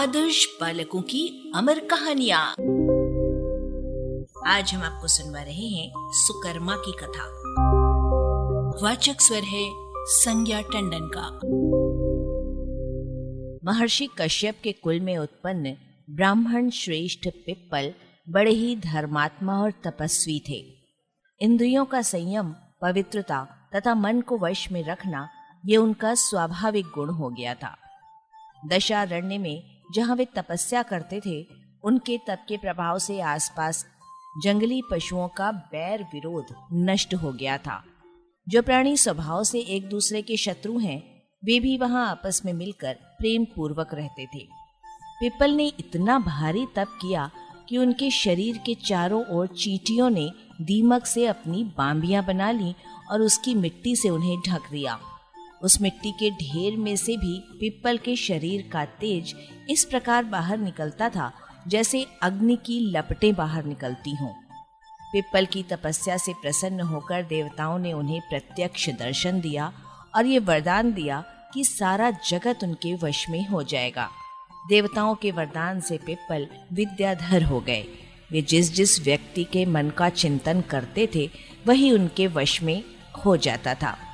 आदर्श बालकों की अमर कहानिया। आज हम आपको सुनवा रहे हैं सुकर्मा की कथा। वाचक स्वर है संज्ञा टंडन का। महर्षि कश्यप के कुल में उत्पन्न ब्राह्मण श्रेष्ठ पिप्पल बड़े ही धर्मात्मा और तपस्वी थे। इंद्रियों का संयम, पवित्रता तथा मन को वश में रखना ये उनका स्वाभाविक गुण हो गया था। दशारण्य में जहाँ वे तपस्या करते थे, उनके तप के प्रभाव से आसपास जंगली पशुओं का बैर विरोध नष्ट हो गया था। जो प्राणी स्वभाव से एक दूसरे के शत्रु हैं, वे भी वहाँ आपस में मिलकर प्रेम पूर्वक रहते थे। पिपल ने इतना भारी तप किया कि उनके शरीर के चारों ओर चीटियों ने दीमक से अपनी बांबियाँ बना ली और उसकी मिट्टी से उन्हें ढक दिया। उस मिट्टी के ढेर में से भी पिप्पल के शरीर का तेज इस प्रकार बाहर निकलता था, जैसे अग्नि की लपटें बाहर निकलती हों। पिप्पल की तपस्या से प्रसन्न होकर देवताओं ने उन्हें प्रत्यक्ष दर्शन दिया और ये वरदान दिया कि सारा जगत उनके वश में हो जाएगा। देवताओं के वरदान से पिप्पल विद्याधर हो गए। वे जिस जिस व्यक्ति के मन का चिंतन करते थे, वही उनके वश में हो जाता था।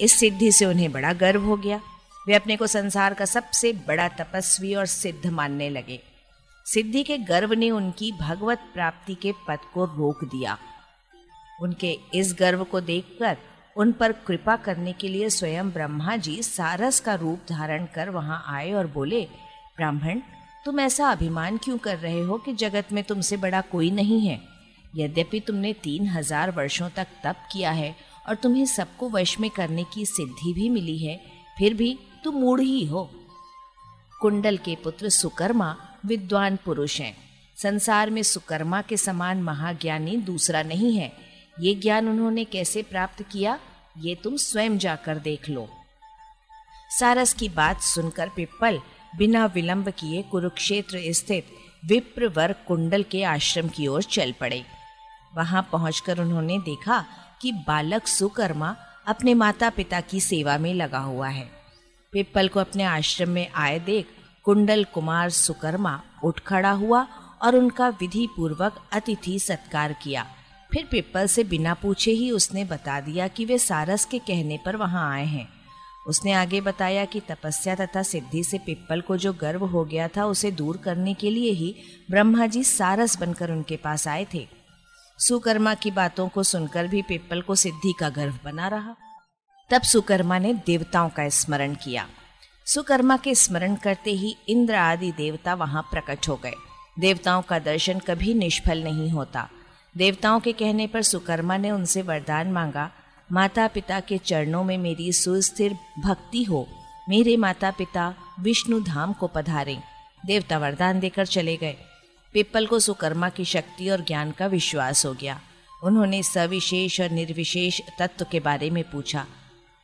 इस सिद्धि से उन्हें बड़ा गर्व हो गया। वे अपने को संसार का सबसे बड़ा तपस्वी और सिद्ध मानने लगे। सिद्धि के गर्व ने उनकी भगवत प्राप्ति के पद को रोक दिया। उनके इस गर्व को देखकर, उन पर कृपा करने के लिए स्वयं ब्रह्मा जी सारस का रूप धारण कर वहाँ आए और बोले, ब्राह्मण, तुम ऐसा अभिमान क्यों कर रहे हो कि जगत में तुमसे बड़ा कोई नहीं है? यद्यपि तुमने तीन हज़ार वर्षों तक तप किया है और तुम्हें सबको वश में करने की सिद्धि भी मिली है, फिर भी तुम मूढ़ ही हो। कुंडल के पुत्र सुकर्मा विद्वान पुरुष हैं। संसार में सुकर्मा के समान महाज्ञानी दूसरा नहीं है। ये ज्ञान उन्होंने कैसे प्राप्त किया, ये तुम स्वयं जाकर देख लो। सारस की बात सुनकर पिप्पल बिना विलंब किए कुरुक्षेत्र स्थित विप्र वर्ग कुंडल के आश्रम की ओर चल पड़े। वहाँ पहुंचकर उन्होंने देखा कि बालक सुकर्मा अपने माता पिता की सेवा में लगा हुआ है। पिप्पल को अपने आश्रम में आए देख कुंडल कुमार सुकर्मा उठ खड़ा हुआ और उनका विधि पूर्वक अतिथि सत्कार किया। फिर पिप्पल से बिना पूछे ही उसने बता दिया कि वे सारस के कहने पर वहाँ आए हैं। उसने आगे बताया कि तपस्या तथा सिद्धि से पिप्पल को जो गर्व हो गया था उसे दूर करने के लिए ही ब्रह्मा जी सारस बनकर उनके पास आए थे। सुकर्मा की बातों को सुनकर भी पिप्पल को सिद्धि का गर्व बना रहा। तब सुकर्मा ने देवताओं का स्मरण किया। सुकर्मा के स्मरण करते ही इंद्र आदि देवता वहाँ प्रकट हो गए। देवताओं का दर्शन कभी निष्फल नहीं होता। देवताओं के कहने पर सुकर्मा ने उनसे वरदान मांगा माता पिता के चरणों में मेरी सुस्थिर भक्ति हो। मेरे माता पिता विष्णु धाम को पधारें। देवता वरदान देकर चले गए। पिप्पल को सुकर्मा की शक्ति और ज्ञान का विश्वास हो गया। उन्होंने सविशेष और निर्विशेष तत्व के बारे में पूछा।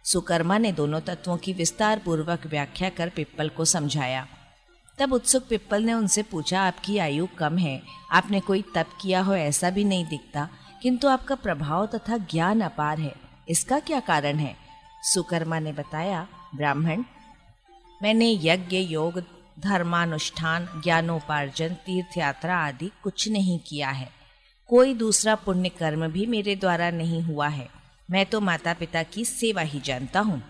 सुकर्मा ने दोनों तत्वों की विस्तार पूर्वक व्याख्या कर पिप्पल को समझाया। तब उत्सुक पिप्पल ने उनसे पूछा, आपकी आयु कम है। आपने कोई तप किया हो ऐसा भी नहीं दिखता, किंतु आपका प्रभाव तथा ज्ञान अपार है। इसका क्या कारण है? सुकर्मा ने बताया, ब्राह्मण, मैंने यज्ञ, योग धर्मानुष्ठान, ज्ञानोपार्जन तीर्थ यात्रा आदि कुछ नहीं किया है। कोई दूसरा पुण्य कर्म भी मेरे द्वारा नहीं हुआ है। मैं तो माता पिता की सेवा ही जानता हूँ।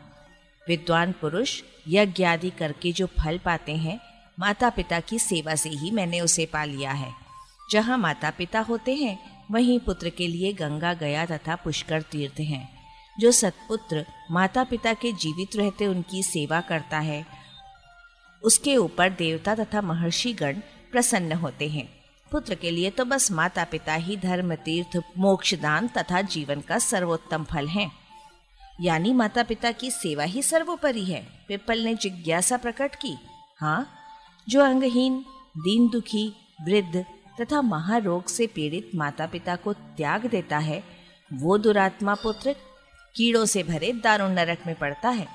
विद्वान पुरुष, यज्ञ आदि करके जो फल पाते हैं माता पिता की सेवा से ही मैंने उसे पा लिया है। जहाँ माता पिता होते हैं, वहीं पुत्र के लिए गंगा, गया तथा पुष्कर तीर्थ हैं। जो सतपुत्र माता पिता के जीवित रहते उनकी सेवा करता है उसके ऊपर देवता तथा महर्षि गण प्रसन्न होते हैं। पुत्र के लिए तो बस माता पिता ही धर्म, तीर्थ मोक्षदान तथा जीवन का सर्वोत्तम फल है। यानी माता पिता की सेवा ही सर्वोपरि है। पिपल ने जिज्ञासा प्रकट की हाँ जो अंगहीन दीन दुखी वृद्ध तथा महारोग से पीड़ित माता पिता को त्याग देता है, वो दुरात्मा पुत्र कीड़ों से भरे दारुण नरक में पड़ता है।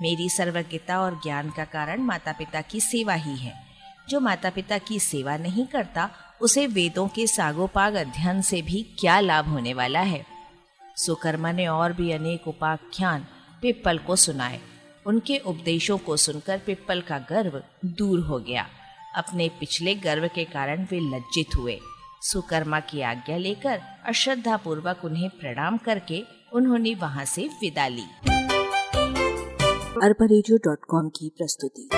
मेरी सर्वज्ञता और ज्ञान का कारण माता पिता की सेवा ही है। जो माता पिता की सेवा नहीं करता, उसे वेदों के सागोपाग अध्ययन से भी क्या लाभ होने वाला है? सुकर्मा ने और भी अनेक उपाख्यान पिप्पल को सुनाए। उनके उपदेशों को सुनकर पिप्पल का गर्व दूर हो गया। अपने पिछले गर्व के कारण वे लज्जित हुए। सुकर्मा की आज्ञा लेकर अश्रद्धा पूर्वक उन्हें प्रणाम करके उन्होंने वहाँ से विदा ली। अरबा की प्रस्तुति।